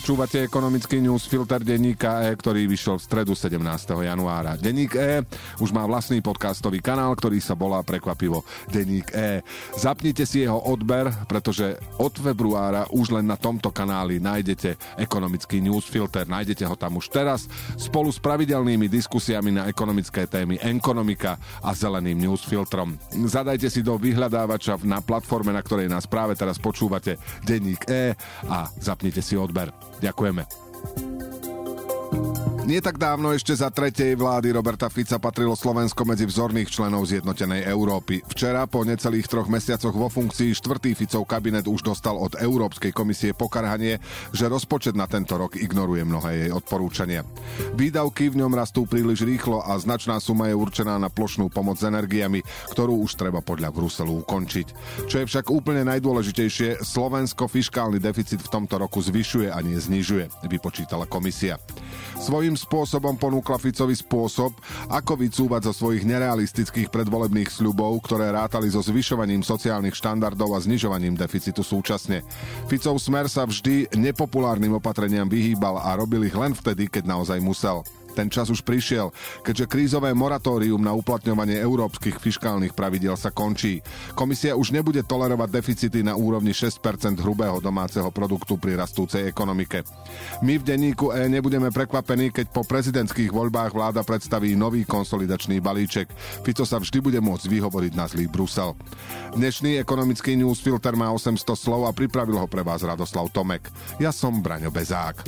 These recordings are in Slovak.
Počúvate ekonomický newsfilter denníka E, ktorý vyšiel v stredu 17. januára. Denník E už má vlastný podcastový kanál, ktorý sa volá prekvapivo Denník E. Zapnite si jeho odber, pretože od februára už len na tomto kanáli nájdete ekonomický newsfilter. Nájdete ho tam už teraz spolu s pravidelnými diskusiami na ekonomické témy Enkonomika a zeleným newsfiltrom. Zadajte si do vyhľadávača na platforme, na ktorej nás práve teraz počúvate Denník E a zapnite si odber. Ďakujeme. Nie tak dávno ešte za tretej vlády Roberta Fica patrilo Slovensko medzi vzorných členov zjednotenej Európy. Včera po necelých troch mesiacoch vo funkcii štvrtý Ficov kabinet už dostal od Európskej komisie pokarhanie, že rozpočet na tento rok ignoruje mnohé jej odporúčania. Výdavky v ňom rastú príliš rýchlo a značná suma je určená na plošnú pomoc s energiami, ktorú už treba podľa Bruselu ukončiť. Čo je však úplne najdôležitejšie, Slovensko fiskálny deficit v tomto roku zvyšuje a nie znižuje, vypočítala komisia. Svojím spôsobom ponúkla Ficovi spôsob, ako vycúvať zo svojich nerealistických predvolebných sľubov, ktoré rátali so zvyšovaním sociálnych štandardov a znižovaním deficitu súčasne. Ficov smer sa vždy nepopulárnym opatreniam vyhýbal a robil ich len vtedy, keď naozaj musel. Ten čas už prišiel, keďže krízové moratórium na uplatňovanie európskych fiskálnych pravidiel sa končí. Komisia už nebude tolerovať deficity na úrovni 6% hrubého domáceho produktu pri rastúcej ekonomike. My v denníku E nebudeme prekvapení, keď po prezidentských voľbách vláda predstaví nový konsolidačný balíček. Fico sa vždy bude môcť vyhovoriť na zlý Brusel. Dnešný ekonomický newsfilter má 800 slov a pripravil ho pre vás Radoslav Tomek. Ja som Braňo Bezák.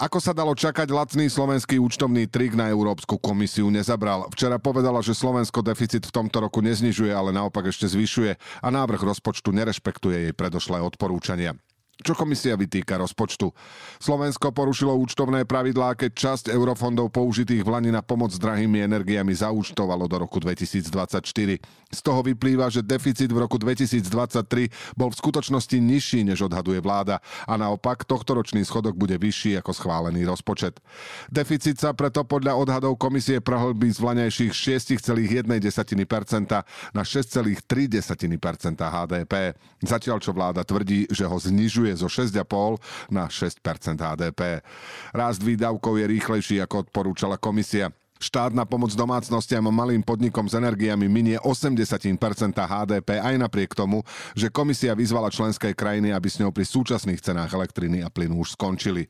Ako sa dalo čakať, lacný slovenský účtovný trik na Európsku komisiu nezabral. Včera povedala, že Slovensko deficit v tomto roku neznižuje, ale naopak ešte zvyšuje a návrh rozpočtu nerešpektuje jej predošlé odporúčania. Čo komisia vytýka rozpočtu? Slovensko porušilo účtovné pravidlá, keď časť eurofondov použitých v Lani na pomoc s drahými energiami zaúčtovalo do roku 2024. Z toho vyplýva, že deficit v roku 2023 bol v skutočnosti nižší, než odhaduje vláda a naopak tohtoročný schodok bude vyšší ako schválený rozpočet. Deficit sa preto podľa odhadov komisie prehlbí z vlanejších 6,1% na 6,3% HDP. Zatiaľ čo vláda tvrdí, že ho znižuje zvyšuje zo 6,5 na 6% HDP. Rast výdavkov je rýchlejší, ako odporúčala komisia. Štát na pomoc domácnostiam a malým podnikom s energiami minie 80% HDP aj napriek tomu, že komisia vyzvala členské krajiny, aby s ňou pri súčasných cenách elektriny a plynu už skončili.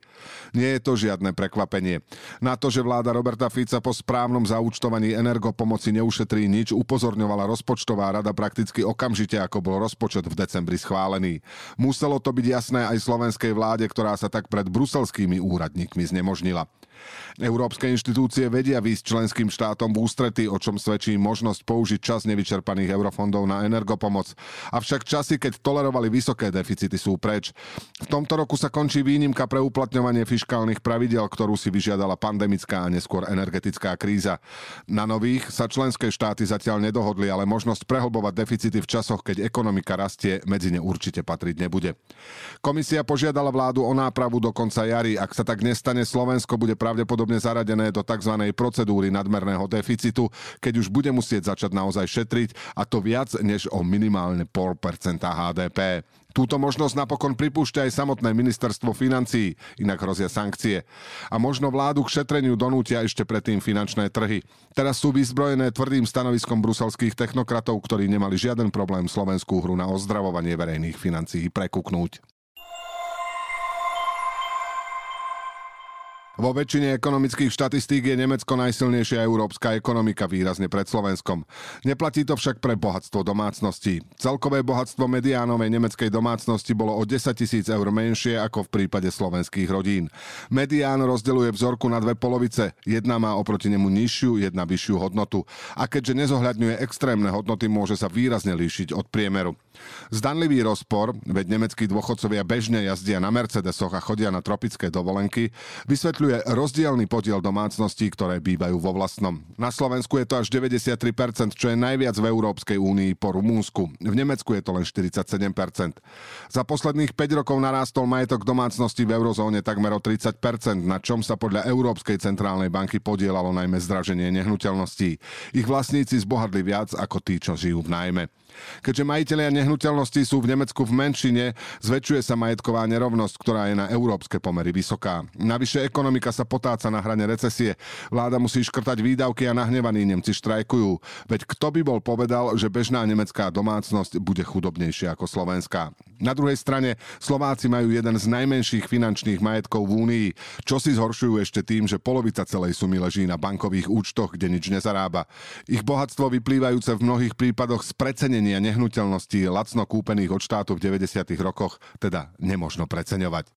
Nie je to žiadne prekvapenie. Na to, že vláda Roberta Fica po správnom zaúčtovaní energopomoci neušetrí nič, upozorňovala rozpočtová rada prakticky okamžite, ako bol rozpočet v decembri schválený. Muselo to byť jasné aj slovenskej vláde, ktorá sa tak pred bruselskými úradníkmi znemožnila. Európske inštitúcie vedia výsť členským štátom v ústrety, o čom svedčí možnosť použiť čas nevyčerpaných eurofondov na energopomoc. Avšak časy, keď tolerovali vysoké deficity, sú preč. V tomto roku sa končí výnimka pre uplatňovanie fiškálnych pravidel, ktorú si vyžiadala pandemická a neskôr energetická kríza. Na nových sa členské štáty zatiaľ nedohodli, ale možnosť prehlbovať deficity v časoch, keď ekonomika rastie, medzi ne určite patriť nebude. Komisia požiadala vládu o nápravu do konca jary. Ak sa tak nestane, Slovensko bude pravdepodobne zaradené do tzv. procedúry nadmerného deficitu, keď už bude musieť začať naozaj šetriť a to viac než o minimálne 0,5% HDP. Túto možnosť napokon pripúšťa aj samotné ministerstvo financií, inak hrozia sankcie. A možno vládu k šetreniu donútia ešte predtým finančné trhy. Teraz sú vyzbrojené tvrdým stanoviskom bruselských technokratov, ktorí nemali žiaden problém slovenskú hru na ozdravovanie verejných financií prekuknúť. Vo väčšine ekonomických štatistík je Nemecko najsilnejšia európska ekonomika výrazne pred Slovenskom. Neplatí to však pre bohatstvo domácností. Celkové bohatstvo mediánovej nemeckej domácnosti bolo o 10 tisíc eur menšie ako v prípade slovenských rodín. Medián rozdeluje vzorku na dve polovice. Jedna má oproti nemu nižšiu, jedna vyššiu hodnotu. A keďže nezohľadňuje extrémne hodnoty, môže sa výrazne líšiť od priemeru. Zdanlivý rozpor, veď nemeckí dôchodcovia bežne jazdia na Mercedesoch a chodia na tropické dovolenky, vysvetľuje rozdielny podiel domácností, ktoré bývajú vo vlastnom. Na Slovensku je to až 93%, čo je najviac v Európskej únii po Rumúnsku. V Nemecku je to len 47%. Za posledných 5 rokov narástol majetok domácnosti v eurozóne takmer o 30%, na čom sa podľa Európskej centrálnej banky podielalo najmä zdraženie nehnuteľností. Ich vlastníci zbohadli viac ako tí, čo žijú v nájme. Keďže majiteľia nehnuteľnosti sú v Nemecku v menšine, zväčšuje sa majetková nerovnosť, ktorá je na európske pomery vysoká. Navyše ekonomika sa potáca na hrane recesie. Vláda musí škrtať výdavky a nahnevaní Nemci štrajkujú. Veď kto by bol povedal, že bežná nemecká domácnosť bude chudobnejšia ako slovenská. Na druhej strane Slováci majú jeden z najmenších finančných majetkov v Únii, čo si zhoršujú ešte tým, že polovica celej sumy leží na bankových účtoch, kde nič nezarába. Ich bohatstvo vyplývajúce v mnohých prípadoch z precenenia nehnuteľností lacno kúpených od štátu v 90. rokoch, teda nemožno preceňovať.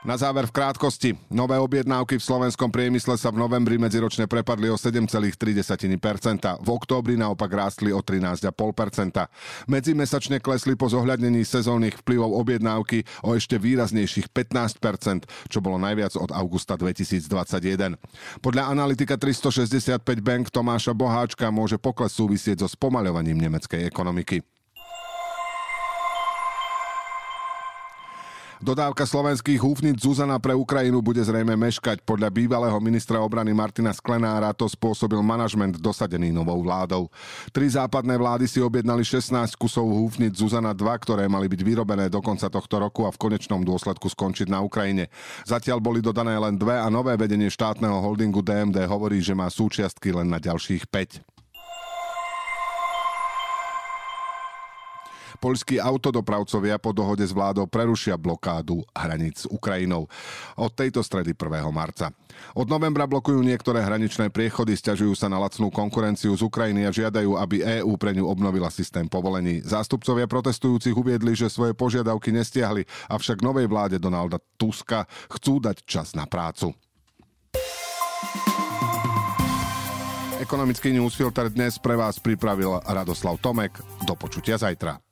Na záver v krátkosti. Nové objednávky v slovenskom priemysle sa v novembri medziročne prepadli o 7,3%. V októbri naopak rástli o 13,5%. Medzimesačne klesli po zohľadnení sezónnych vplyvov objednávky o ešte výraznejších 15%, čo bolo najviac od augusta 2021. Podľa analytika 365 Bank Tomáša Boháčka môže pokles súvisieť so spomaľovaním nemeckej ekonomiky. Dodávka slovenských húfnic Zuzana pre Ukrajinu bude zrejme meškať. Podľa bývalého ministra obrany Martina Sklenára to spôsobil manažment dosadený novou vládou. Tri západné vlády si objednali 16 kusov húfnic Zuzana 2, ktoré mali byť vyrobené do konca tohto roku a v konečnom dôsledku skončiť na Ukrajine. Zatiaľ boli dodané len dve a nové vedenie štátneho holdingu DMD hovorí, že má súčiastky len na ďalších 5. Poľskí autodopravcovia po dohode s vládou prerušia blokádu hraníc s Ukrajinou od tejto stredy 1. marca. Od novembra blokujú niektoré hraničné priechody, stiažujú sa na lacnú konkurenciu z Ukrajiny a žiadajú, aby EÚ pre ňu obnovila systém povolení. Zástupcovia protestujúcich uviedli, že svoje požiadavky nestiahli, avšak novej vláde Donalda Tuska chcú dať čas na prácu. Ekonomický newsfilter dnes pre vás pripravil Radoslav Tomek. Do počutia zajtra.